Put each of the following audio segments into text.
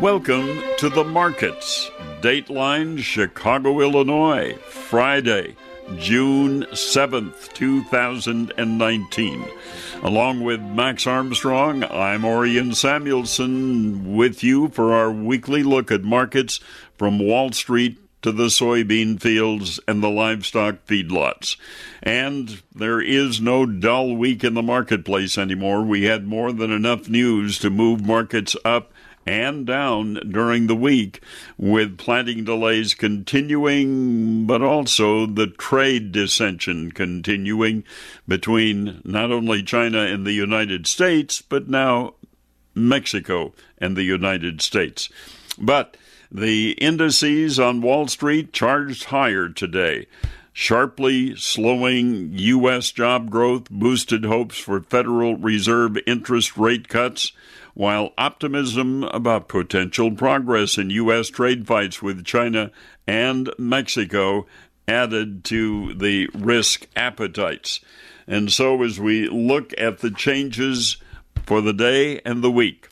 Welcome to the markets. Dateline, Chicago, Illinois, Friday, June 7th, 2019. Along with Max Armstrong, I'm Orion Samuelson with you for our weekly look at markets from Wall Street to the soybean fields and the livestock feedlots. And there is no dull week in the marketplace anymore. We had more than enough news to move markets up and down during the week, with planting delays continuing, but also the trade dissension continuing between not only China and the United States, but now Mexico and the United States. But the indices on Wall Street charged higher today. Sharply slowing U.S. job growth boosted hopes for Federal Reserve interest rate cuts, while optimism about potential progress in U.S. trade fights with China and Mexico added to the risk appetites. And so, as we look at the changes for the day and the week,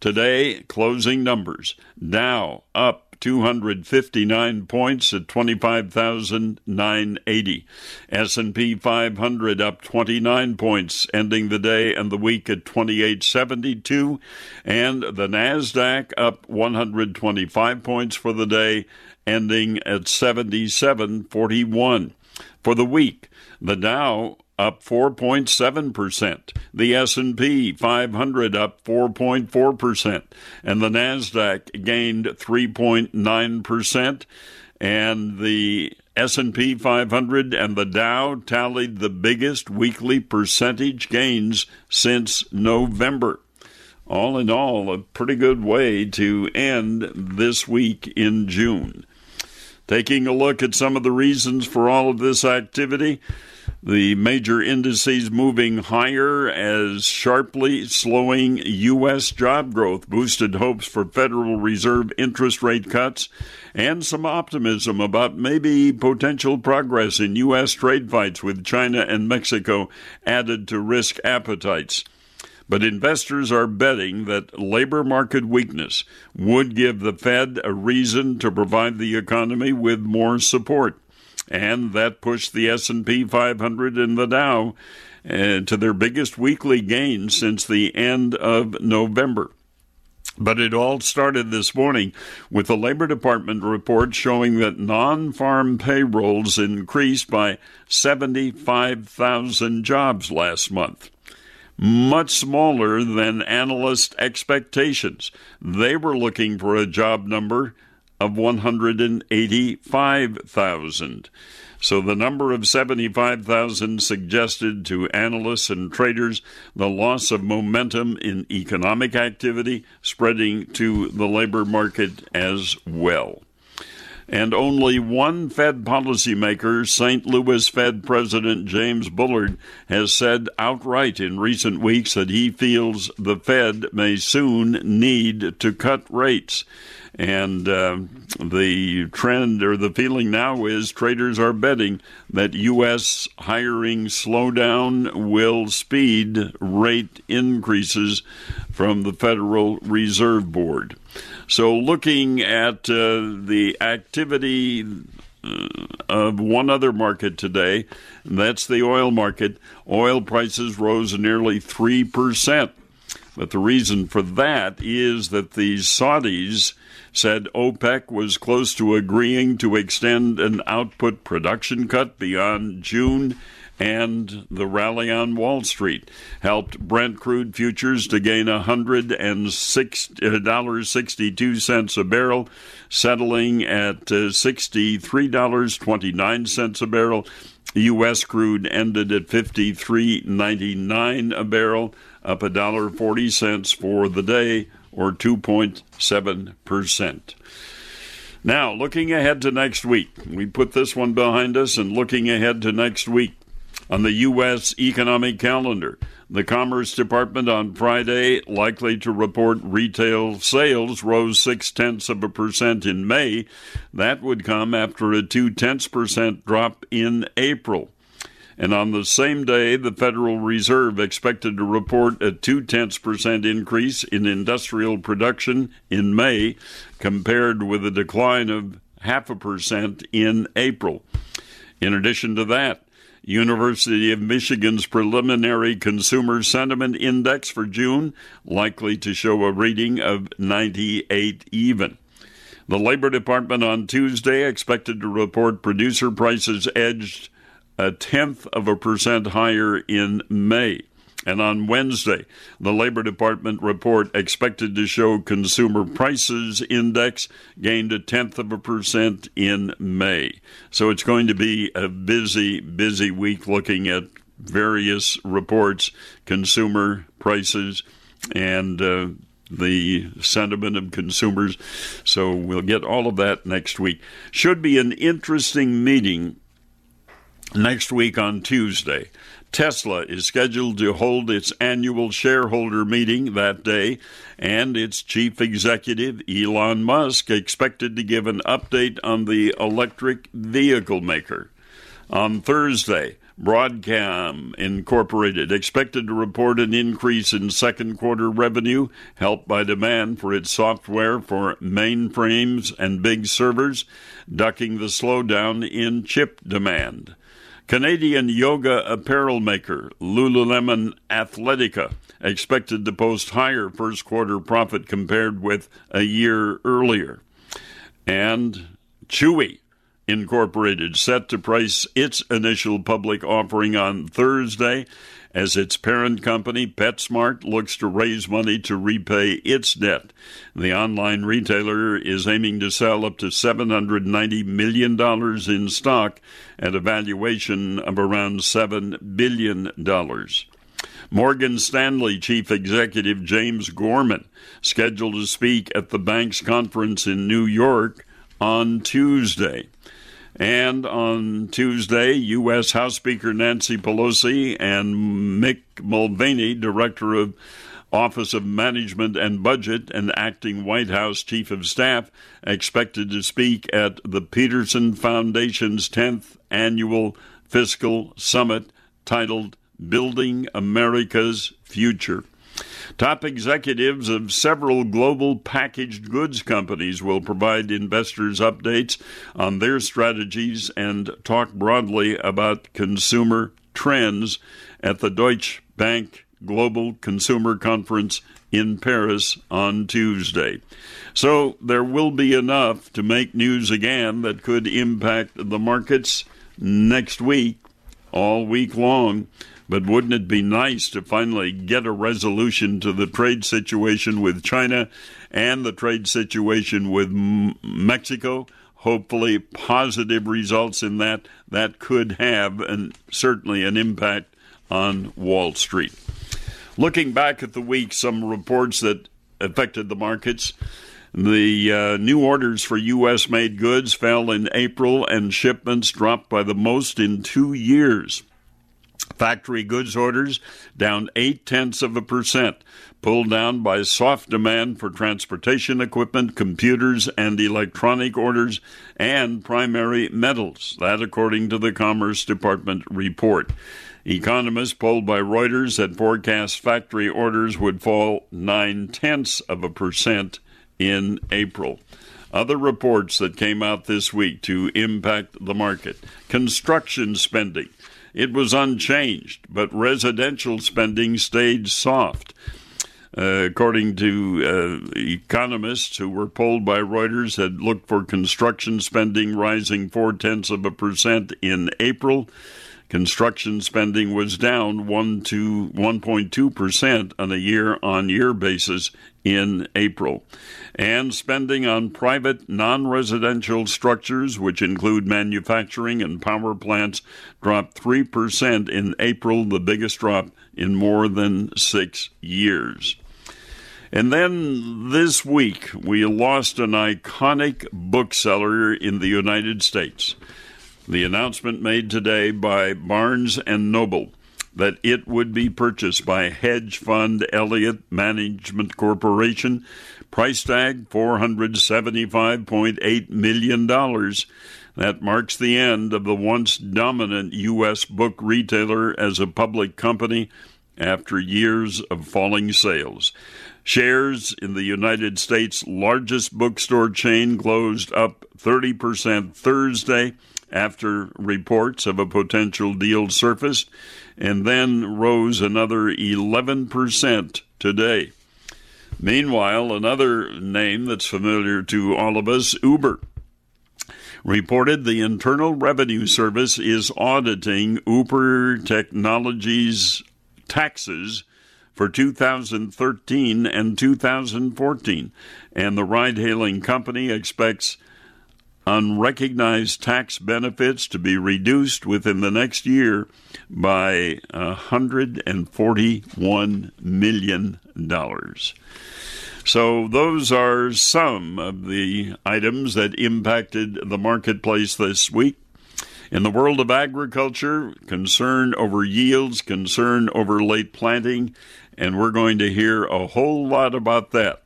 Today, closing numbers. Dow up 259 points at 25,980. S&P 500 up 29 points ending the day and the week at 2872 and the Nasdaq up 125 points for the day ending at 7741. For the week, the Dow up 4.7%, the S&P 500 up 4.4%, and the Nasdaq gained 3.9%, and the S&P 500 and the Dow tallied the biggest weekly percentage gains since November. All in all, a pretty good way to end this week in June. Taking a look at some of the reasons for all of this activity, the major indices moving higher as sharply slowing U.S. job growth boosted hopes for Federal Reserve interest rate cuts and some optimism about maybe potential progress in U.S. trade fights with China and Mexico added to risk appetites. But investors are betting that labor market weakness would give the Fed a reason to provide the economy with more support and that pushed the S&P 500 and the Dow uh, to their biggest weekly gain since the end of November. But it all started this morning with the Labor Department report showing that non farm payrolls increased by 75,000 jobs last month. Much smaller than analyst expectations. They were looking for a job number of 185,000. So the number of 75,000 suggested to analysts and traders the loss of momentum in economic activity spreading to the labor market as well. And only one Fed policymaker, St. Louis Fed President James Bullard, has said outright in recent weeks that he feels the Fed may soon need to cut rates. And uh, the trend or the feeling now is traders are betting that U.S. hiring slowdown will speed rate increases from the Federal Reserve Board. So, looking at uh, the activity uh, of one other market today, that's the oil market. Oil prices rose nearly 3%. But the reason for that is that the Saudis said OPEC was close to agreeing to extend an output production cut beyond June and the rally on Wall Street helped Brent crude futures to gain $106.62 uh, a barrel, settling at uh, $63.29 a barrel. U.S. crude ended at 53.99 a barrel, up a dollar forty cents for the day or 2.7%. Now, looking ahead to next week, we put this one behind us and looking ahead to next week on the U.S. economic calendar. The Commerce Department on Friday likely to report retail sales rose six tenths of a percent in May. That would come after a two tenths percent drop in April. And on the same day, the Federal Reserve expected to report a two tenths percent increase in industrial production in May, compared with a decline of half a percent in April. In addition to that, University of Michigan's preliminary consumer sentiment index for June likely to show a reading of 98 even. The Labor Department on Tuesday expected to report producer prices edged a tenth of a percent higher in May. And on Wednesday, the Labor Department report expected to show consumer prices index gained a tenth of a percent in May. So it's going to be a busy, busy week looking at various reports, consumer prices, and uh, the sentiment of consumers. So we'll get all of that next week. Should be an interesting meeting next week on Tuesday. Tesla is scheduled to hold its annual shareholder meeting that day, and its chief executive, Elon Musk, expected to give an update on the electric vehicle maker. On Thursday, Broadcom Incorporated expected to report an increase in second quarter revenue, helped by demand for its software for mainframes and big servers, ducking the slowdown in chip demand. Canadian yoga apparel maker Lululemon Athletica expected to post higher first quarter profit compared with a year earlier. And Chewy Incorporated set to price its initial public offering on Thursday as its parent company, PetSmart, looks to raise money to repay its debt. The online retailer is aiming to sell up to $790 million in stock at a valuation of around $7 billion. Morgan Stanley Chief Executive James Gorman, scheduled to speak at the bank's conference in New York on Tuesday. And on Tuesday, U.S. House Speaker Nancy Pelosi and Mick Mulvaney, Director of Office of Management and Budget and acting White House Chief of Staff, expected to speak at the Peterson Foundation's 10th annual fiscal summit titled Building America's Future. Top executives of several global packaged goods companies will provide investors updates on their strategies and talk broadly about consumer trends at the Deutsche Bank Global Consumer Conference in Paris on Tuesday. So there will be enough to make news again that could impact the markets next week, all week long. But wouldn't it be nice to finally get a resolution to the trade situation with China and the trade situation with Mexico? Hopefully, positive results in that. That could have and certainly an impact on Wall Street. Looking back at the week, some reports that affected the markets. The uh, new orders for U.S. made goods fell in April, and shipments dropped by the most in two years. Factory goods orders down eight tenths of a percent, pulled down by soft demand for transportation equipment, computers, and electronic orders, and primary metals. That, according to the Commerce Department report. Economists polled by Reuters had forecast factory orders would fall nine tenths of a percent in April. Other reports that came out this week to impact the market construction spending it was unchanged, but residential spending stayed soft. Uh, according to uh, economists who were polled by Reuters, had looked for construction spending rising four tenths of a percent in April. Construction spending was down one to 1.2 percent on a year-on-year basis in April and spending on private non residential structures, which include manufacturing and power plants, dropped 3% in April, the biggest drop in more than six years. And then this week, we lost an iconic bookseller in the United States. The announcement made today by Barnes and Noble that it would be purchased by hedge fund Elliott Management Corporation. Price tag $475.8 million. That marks the end of the once dominant U.S. book retailer as a public company after years of falling sales. Shares in the United States' largest bookstore chain closed up 30% Thursday after reports of a potential deal surfaced, and then rose another 11% today. Meanwhile, another name that's familiar to all of us, Uber, reported the Internal Revenue Service is auditing Uber Technologies taxes for 2013 and 2014, and the ride hailing company expects unrecognized tax benefits to be reduced within the next year by $141 million. So, those are some of the items that impacted the marketplace this week. In the world of agriculture, concern over yields, concern over late planting, and we're going to hear a whole lot about that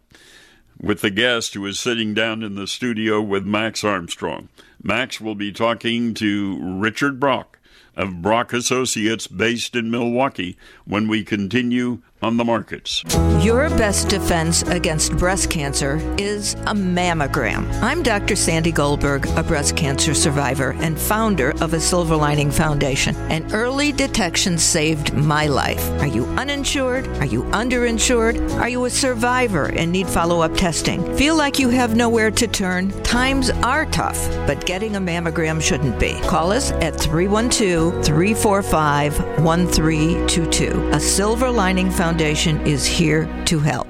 with the guest who is sitting down in the studio with Max Armstrong. Max will be talking to Richard Brock of Brock Associates based in Milwaukee when we continue on the markets. Your best defense against breast cancer is a mammogram. I'm Dr. Sandy Goldberg, a breast cancer survivor and founder of a Silver Lining Foundation. And early detection saved my life. Are you uninsured? Are you underinsured? Are you a survivor and need follow up testing? Feel like you have nowhere to turn? Times are tough, but getting a mammogram shouldn't be. Call us at 312 345 1322. A Silver Lining Foundation Foundation is here to help.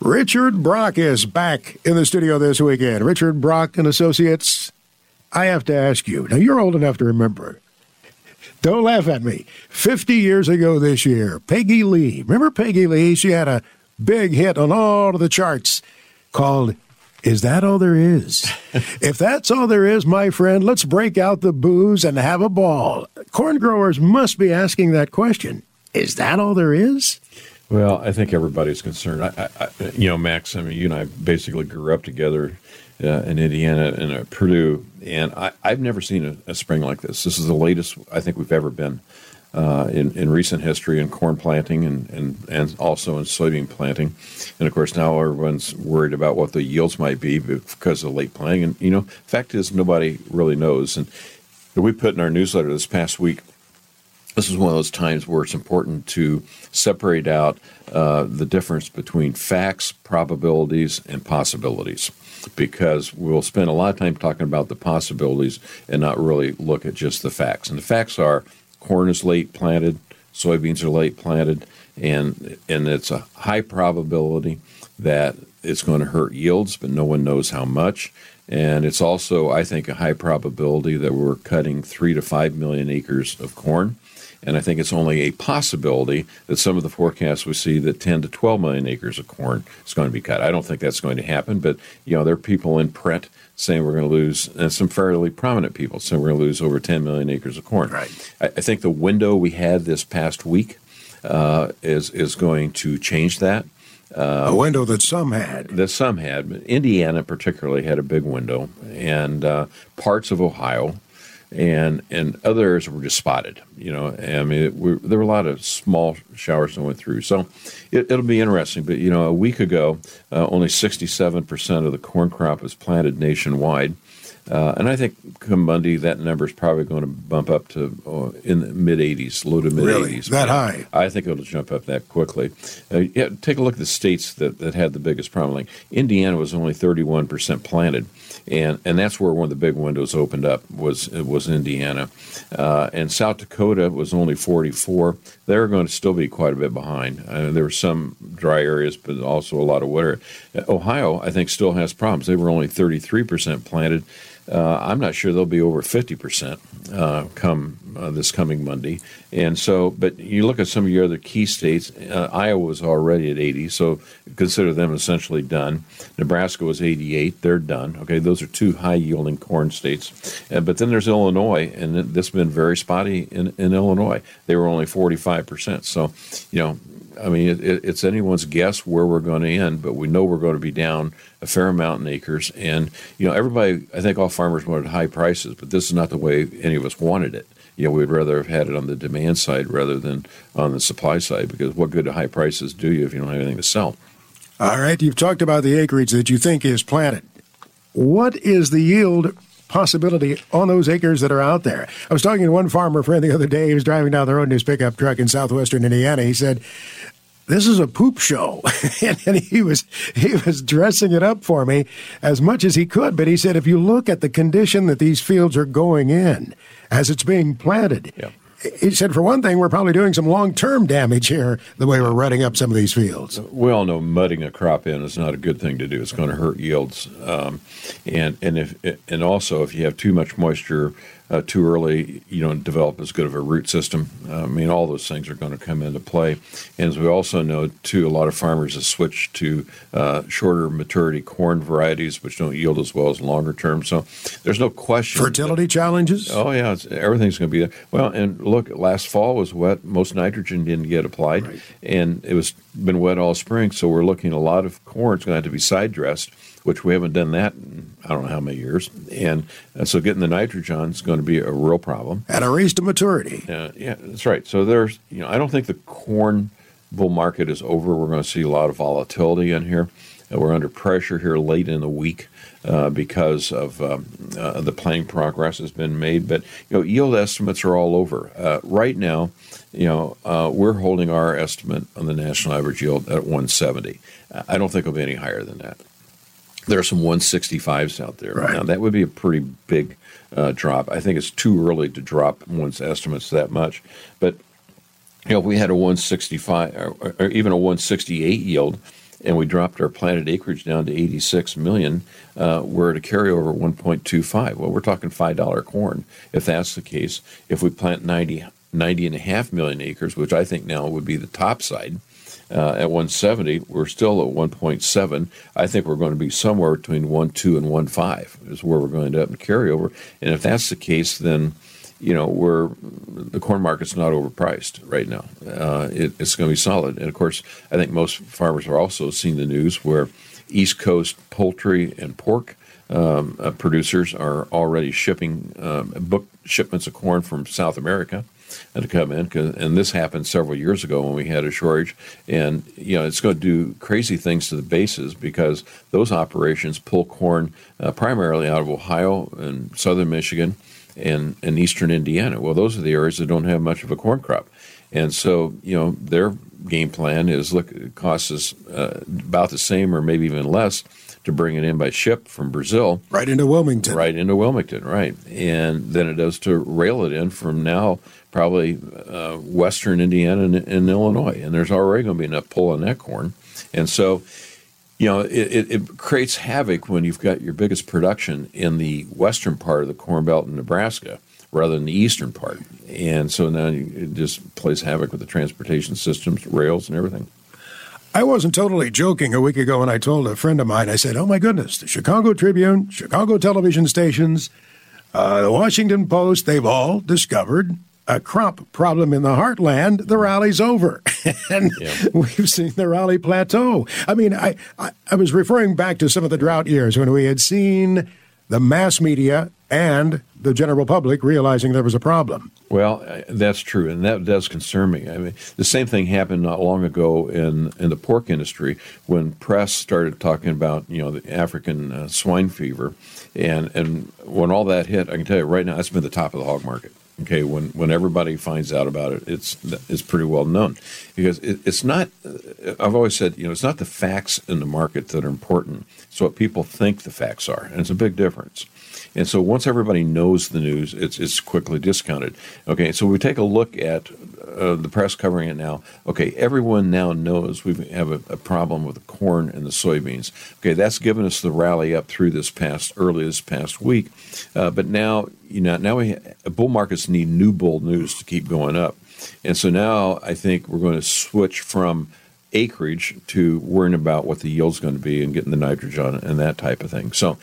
Richard Brock is back in the studio this weekend. Richard Brock and Associates. I have to ask you. Now you're old enough to remember. Don't laugh at me. 50 years ago this year, Peggy Lee. Remember Peggy Lee? She had a big hit on all of the charts called Is That All There Is? if that's all there is, my friend, let's break out the booze and have a ball. Corn growers must be asking that question. Is that all there is? Well, I think everybody's concerned. I, I, you know, Max. I mean, you and I basically grew up together uh, in Indiana and at Purdue, and I, have never seen a, a, spring like this. This is the latest I think we've ever been uh, in, in recent history in corn planting and, and, and also in soybean planting. And of course, now everyone's worried about what the yields might be because of late planting. And you know, fact is, nobody really knows. And we put in our newsletter this past week this is one of those times where it's important to separate out uh, the difference between facts, probabilities, and possibilities. Because we'll spend a lot of time talking about the possibilities and not really look at just the facts. And the facts are corn is late planted, soybeans are late planted, and and it's a high probability that it's going to hurt yields, but no one knows how much. And it's also, I think, a high probability that we're cutting three to five million acres of corn. And I think it's only a possibility that some of the forecasts we see that 10 to 12 million acres of corn is going to be cut. I don't think that's going to happen, but you know there are people in print saying we're going to lose, and some fairly prominent people saying we're going to lose over 10 million acres of corn. Right. I, I think the window we had this past week uh, is is going to change that. Uh, a window that some had. That some had. Indiana particularly had a big window, and uh, parts of Ohio and and others were just spotted. You know, I mean, it, there were a lot of small showers that went through. So it, will be interesting. But you know, a week ago, uh, only 67 percent of the corn crop was planted nationwide. Uh, and I think come Monday, that number is probably going to bump up to uh, in the mid 80s, low to mid 80s. Really? That high? I think it'll jump up that quickly. Uh, yeah, take a look at the states that, that had the biggest problem. Like Indiana was only 31% planted and and that's where one of the big windows opened up was was Indiana, uh, and South Dakota was only 44. They're going to still be quite a bit behind. Uh, there were some dry areas, but also a lot of water. Ohio, I think, still has problems. They were only 33 percent planted. Uh, I'm not sure they'll be over 50% uh, come uh, this coming Monday. And so, but you look at some of your other key states, uh, Iowa was already at 80, so consider them essentially done. Nebraska was 88, they're done. Okay, those are two high yielding corn states. Uh, but then there's Illinois, and this has been very spotty in, in Illinois. They were only 45%. So, you know, I mean, it, it's anyone's guess where we're going to end, but we know we're going to be down a fair amount in acres. And, you know, everybody, I think all farmers wanted high prices, but this is not the way any of us wanted it. You know, we'd rather have had it on the demand side rather than on the supply side because what good do high prices do you if you don't have anything to sell? All right, you've talked about the acreage that you think is planted. What is the yield possibility on those acres that are out there. I was talking to one farmer friend the other day. He was driving down the road in his pickup truck in southwestern Indiana. He said, this is a poop show. and he was he was dressing it up for me as much as he could. But he said, if you look at the condition that these fields are going in as it's being planted. He said, for one thing, we're probably doing some long term damage here the way we're rutting up some of these fields. We all know mudding a crop in is not a good thing to do. It's going to hurt yields, um, and and if and also if you have too much moisture uh, too early, you don't develop as good of a root system. Uh, I mean, all those things are going to come into play. And as we also know, too, a lot of farmers have switched to uh, shorter maturity corn varieties, which don't yield as well as longer term. So there's no question. Fertility that, challenges? Oh, yeah. everything's going to be there. Well, and look, last fall was wet. Most nitrogen didn't get applied. Right. And it was been wet all spring. So we're looking a lot of corn. It's going to have to be side dressed which we haven't done that in I don't know how many years. And uh, so getting the nitrogen is going to be a real problem. At a race to maturity. Uh, yeah, that's right. So there's, you know, I don't think the corn bull market is over. We're going to see a lot of volatility in here. Uh, we're under pressure here late in the week uh, because of um, uh, the planning progress has been made. But you know, yield estimates are all over uh, right now. You know, uh, we're holding our estimate on the national average yield at 170. I don't think it'll be any higher than that there are some 165s out there. Right. Now, that would be a pretty big uh, drop. I think it's too early to drop one's estimates that much. But, you know, if we had a 165 or, or even a 168 yield, and we dropped our planted acreage down to 86 million, uh, we're at a carryover 1.25. Well, we're talking $5 corn if that's the case. If we plant 90, 90 and a half million acres, which I think now would be the top side, uh, at 170. We're still at 1.7. I think we're going to be somewhere between 1.2 and 1.5 is where we're going to end up in carryover. And if that's the case, then you know we're the corn market's not overpriced right now. Uh, it, it's going to be solid. And of course, I think most farmers are also seeing the news where East Coast poultry and pork. Um, uh, producers are already shipping um, book shipments of corn from South America to come in. And this happened several years ago when we had a shortage. And, you know, it's going to do crazy things to the bases because those operations pull corn uh, primarily out of Ohio and southern Michigan and, and eastern Indiana. Well, those are the areas that don't have much of a corn crop. And so, you know, their game plan is look, it costs us uh, about the same or maybe even less to bring it in by ship from Brazil. Right into Wilmington. Right into Wilmington, right. And then it does to rail it in from now probably uh, western Indiana and, and, Illinois. And there's already going to be enough pull on that corn. And so, you know, it, it, it, creates havoc when you've got your biggest production in the western part of the Corn Belt in Nebraska rather than the eastern part. And so now it just plays havoc with the transportation systems, rails, and everything. I wasn't totally joking a week ago when I told a friend of mine, I said, Oh my goodness, the Chicago Tribune, Chicago television stations, uh, the Washington Post, they've all discovered a crop problem in the heartland, the rally's over. and yeah. we've seen the rally plateau. I mean, I, I, I was referring back to some of the drought years when we had seen the mass media and the general public realizing there was a problem. Well, uh, that's true, and that does concern me. I mean, the same thing happened not long ago in in the pork industry when press started talking about you know the African uh, swine fever, and and when all that hit, I can tell you right now, that's been the top of the hog market. Okay, when when everybody finds out about it, it's it's pretty well known because it, it's not. I've always said, you know, it's not the facts in the market that are important. It's what people think the facts are, and it's a big difference. And so once everybody knows the news, it's it's quickly discounted. Okay, so we take a look at uh, the press covering it now. Okay, everyone now knows we have a, a, problem with the corn and the soybeans. Okay, that's given us the rally up through this past early this past week, uh, but now you know now we bull markets need new bull news to keep going up, and so now I think we're going to switch from acreage to worrying about what the yield's going to be and getting the nitrogen and that type of thing. So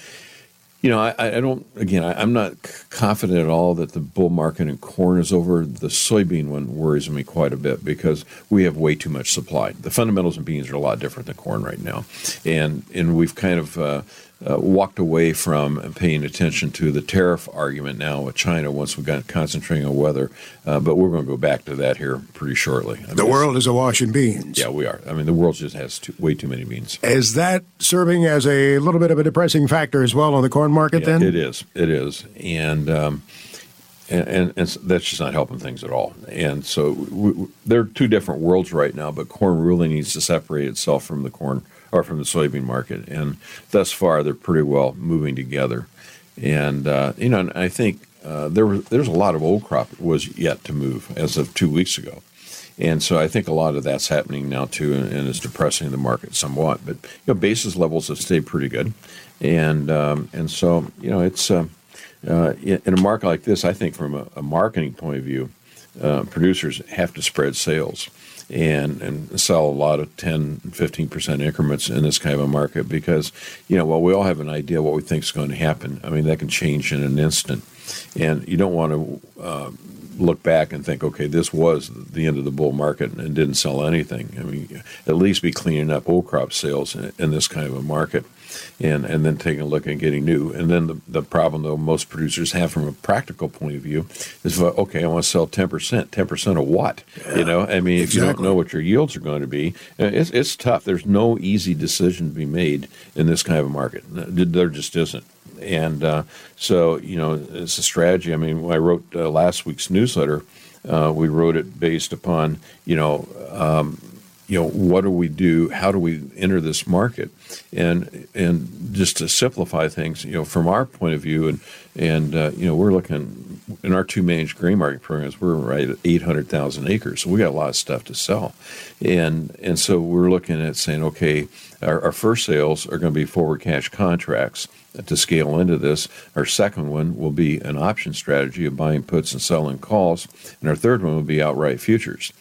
you know, I, I don't. Again, I, am not confident at all that the bull market in corn is over. The soybean one worries me quite a bit because we have way too much supply. The fundamentals in beans are a lot different than corn right now, and and we've kind of uh, uh, walked away from paying attention to the tariff argument now with China once we got concentrating on weather. Uh, but we're going to go back to that here pretty shortly. I mean, the world is awash in beans. Yeah, we are. I mean, the world just has too, way too many beans. Is that serving as a little bit of a depressing factor as well on the corn market? Yeah, then it is. It is, and. Um, and, and, and, that's just not helping things at all. And so we, we, they're two different worlds right now. But corn really needs to separate itself from the corn or from the soybean market. And thus far, they're pretty well moving together. And uh, you know, and I think uh, there was there's a lot of old crop was yet to move as of two weeks ago. And so I think a lot of that's happening now too, and, and is depressing the market somewhat. But you know, basis levels have stayed pretty good, and um, and so you know, it's uh, uh, in a market like this, I think from a, a marketing point of view, uh, producers have to spread sales and and sell a lot of 10 15 percent increments in this kind of a market because you know while we all have an idea what we think is going to happen i mean that can change in an instant. And you don't want to uh, look back and think okay this was the end of the bull market and didn't sell anything. I mean at least be cleaning up old crop sales in, in this kind of a market and and then taking a look and getting new. And then the, the problem though most producers have from a practical point of view is okay, I want to sell ten percent. Ten percent of what? Yeah, you know, I mean, exactly. if you don't know what your yields are going to be, uh, it's it's tough. There's no easy decision to be made in this kind of a market. There just isn't. And uh, so, you know, it's a strategy. I mean, I wrote uh, last week's newsletter, uh, we wrote it based upon, you know, um, you know what do we do how do we enter this market and and just to simplify things you know from our point of view and and uh, you know we're looking in our two managed grain market programs we're right at 800,000 acres so we got a lot of stuff to sell and and so we're looking at saying okay our, our first sales are going to be forward cash contracts to scale into this. Our second one will be an option strategy of buying puts and selling calls, and our third one will be outright futures.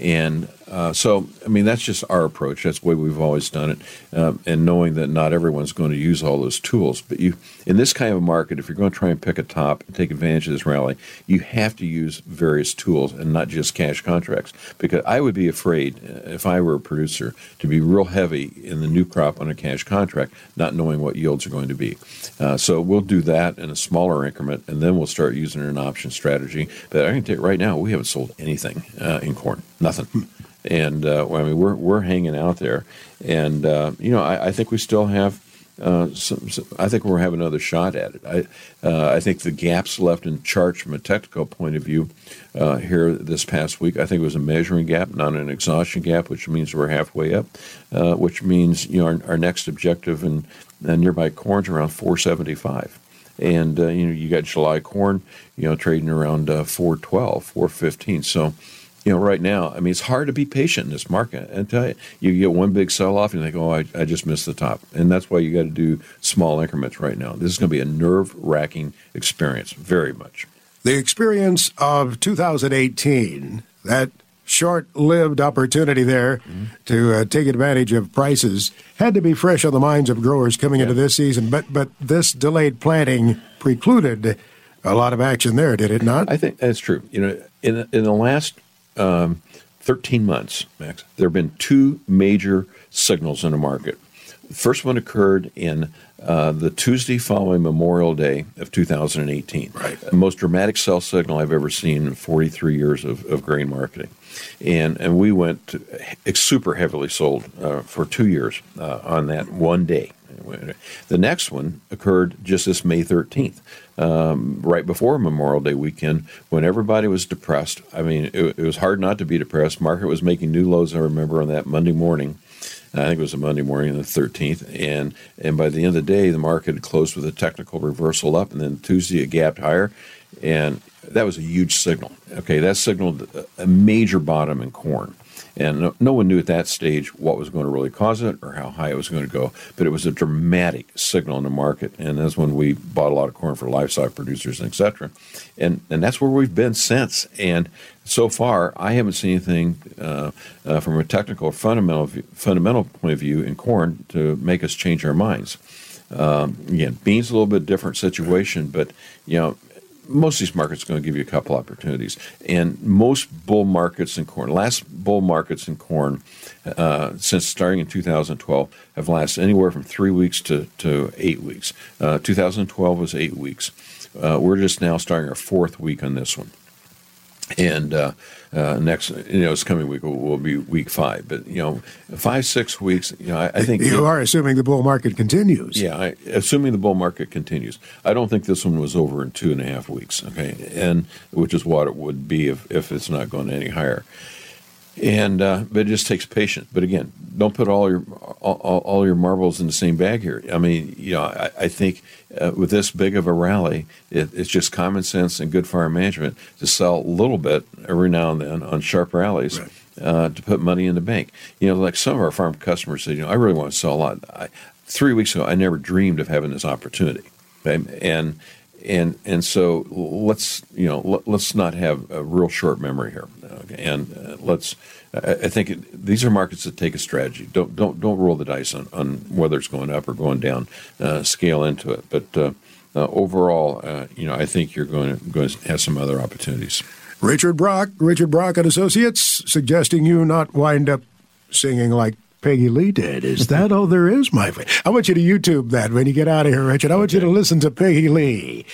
And uh, so, I mean, that's just our approach. That's the way we've always done it. Um, and knowing that not everyone's going to use all those tools. But you, in this kind of a market, if you're going to try and pick a top and take advantage of this rally, you have to use various tools and not just cash contracts. Because I would be afraid, uh, if I were a producer, to be real heavy in the new crop on a cash contract, not knowing what yields are going to be. Uh, so we'll do that in a smaller increment, and then we'll start using an option strategy. But I can tell you right now, we haven't sold anything uh, in corn, nothing and uh, I mean we're we're hanging out there, and uh, you know I, I, think we still have. Uh, some, some, I think we'll have another shot at it. I, uh, I think the gaps left in charts from a technical point of view uh, here this past week. I think it was a measuring gap, not an exhaustion gap, which means we're halfway up. Uh, which means you know our, our next objective in, in nearby corn's around 475 and uh, you know you got July corn, you know, trading around uh, 412, 415. So you know, right now, I mean, it's hard to be patient in this market. And tell you, you get one big sell off and you think, oh, I, I just missed the top. And that's why you got to do small increments right now. This is going to be a nerve wracking experience, very much. The experience of 2018, that short lived opportunity there mm-hmm. to uh, take advantage of prices, had to be fresh on the minds of growers coming yeah. into this season. But, but this delayed planting precluded a lot of action there, did it not? I think that's true. You know, in, in the last um, 13 months, Max, there have been two major signals in the market. The first one occurred in uh, the Tuesday following Memorial Day of 2018. Right. The most dramatic sell signal I've ever seen in 43 years of, of grain marketing. And, and we went to, super heavily sold uh, for two years uh, on that one day. The next one occurred just this May 13th, um, right before Memorial Day weekend, when everybody was depressed. I mean, it, it, was hard not to be depressed. Market was making new lows, I remember, on that Monday morning. I think it was a Monday morning, the 13th, and and by the end of the day, the market had closed with a technical reversal up, and then Tuesday it gapped higher, and that was a huge signal. Okay, that signaled a major bottom in corn. And no, no, one knew at that stage what was going to really cause it or how high it was going to go, but it was a dramatic signal in the market. And that's when we bought a lot of corn for livestock producers et cetera. And, and that's where we've been since. And so far, I haven't seen anything uh, uh, from a technical or fundamental, fundamental point of view in corn to make us change our minds. Um, again, beans a little bit different situation, but you know most of these markets are going to give you a couple opportunities. And most bull markets in corn, last bull markets in corn uh, since starting in 2012, have lasted anywhere from three weeks to, to eight weeks. Uh, 2012 was eight weeks. Uh, we're just now starting our fourth week on this one and uh, uh, next, you know, this coming week will, will, be week five. But you know, five six weeks. You know, I, I think you it, are assuming the bull market continues. Yeah, I, assuming the bull market continues. I don't think this one was over in two and a half weeks. Okay, and which is what it would be if if it's not going any higher and uh, but it just takes patience. But again, don't put all your all, all your marbles in the same bag here. I mean, you know, I, I think uh, with this big of a rally, it, it's just common sense and good farm management to sell a little bit every now and then on sharp rallies. Right. Uh, to put money in the bank, you know, like some of our farm customers said, you know, I really want to sell a lot. I, three weeks ago, I never dreamed of having this opportunity, okay? and and and so let's you know let, us not have a real short memory here, okay? and uh, let's. I, I think it, these are markets that take a strategy. Don't don't don't roll the dice on, on whether it's going up or going down. Uh, scale into it, but uh, uh overall, uh, you know, I think you're going to going to have some other opportunities. Richard Brock, Richard Brock and Associates, suggesting you not wind up singing like Peggy Lee did. Is that all there is, my friend? I want you to YouTube that when you get out of here, Richard. I want okay. you to listen to Peggy Lee.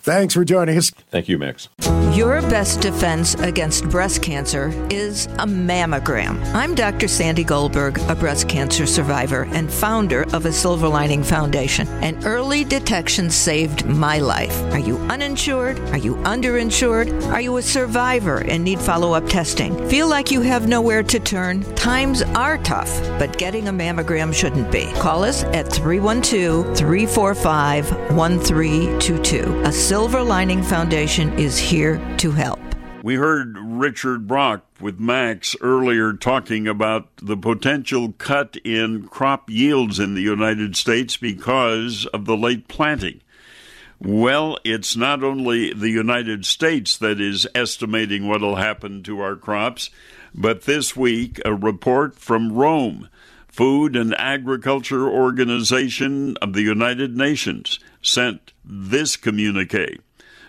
Thanks for joining us. Thank you, Max. Your best defense against breast cancer is a mammogram. I'm Dr. Sandy Goldberg, a breast cancer survivor and founder of a Silver Lining Foundation. And early detection saved my life. Are you uninsured? Are you underinsured? Are you a survivor and need follow up testing? Feel like you have nowhere to turn? Times are tough but getting a mammogram shouldn't be. Call us at 312 345 1322. A Silver Lining Foundation is here to help. We heard Richard Brock with Max earlier talking about the potential cut in crop yields in the United States because of the late planting. Well, it's not only the United States that is estimating what will happen to our crops. But this week, a report from Rome, Food and Agriculture Organization of the United Nations, sent this communique.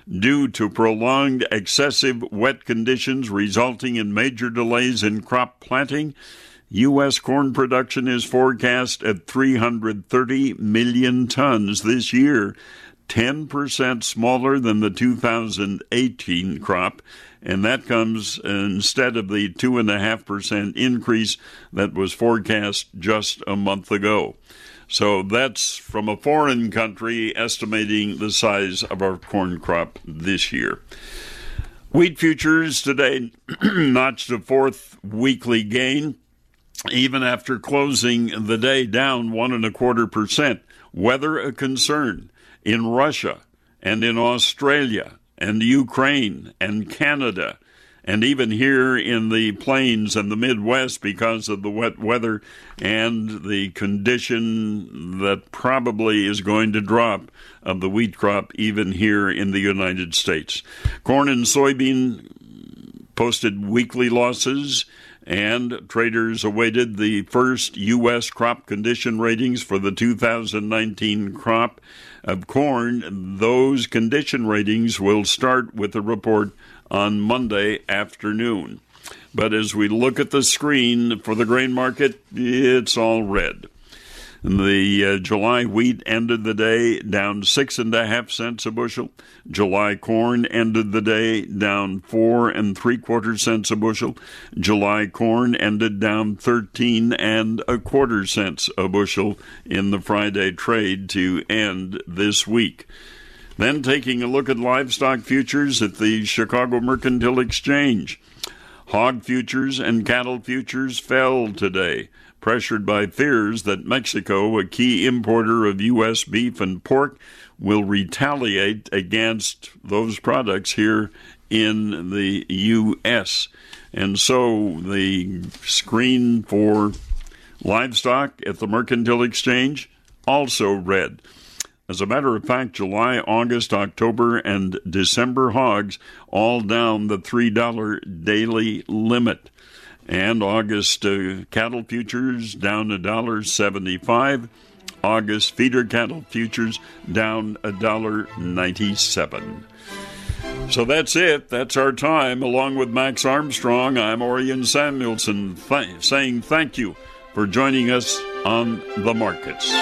Due to prolonged excessive wet conditions resulting in major delays in crop planting, U.S. corn production is forecast at 330 million tons this year, 10% smaller than the 2018 crop and that comes instead of the 2.5% increase that was forecast just a month ago. So that's from a foreign country estimating the size of our corn crop this year. Wheat futures today notched a fourth weekly gain, even after closing the day down one and a quarter percent. Weather a concern in Russia and in Australia and Ukraine and Canada, and even here in the plains and the Midwest because of the wet weather and the condition that probably is going to drop of the wheat crop, even here in the United States. Corn and soybean posted weekly losses and traders awaited the first U.S. crop condition ratings for the 2019 crop of corn. Those condition ratings will start with a report on Monday afternoon. But as we look at the screen for the grain market, it's all red. The uh, July wheat ended the day down six and a half cents a bushel. July corn ended the day down four and three quarter cents a bushel. July corn ended down thirteen and a quarter cents a bushel in the Friday trade to end this week. Then taking a look at livestock futures at the Chicago Mercantile Exchange. Hog futures and cattle futures fell today, pressured by fears that Mexico, a key importer of U.S. beef and pork, will retaliate against those products here in the U.S. And so the screen for livestock at the Mercantile Exchange also red. As a matter of fact, July, August, October, and December hogs all down the $3 daily limit. And August uh, cattle futures down $1.75. August feeder cattle futures down $1.97. So that's it. That's our time. Along with Max Armstrong, I'm Orion Samuelson th- saying thank you for joining us on the markets.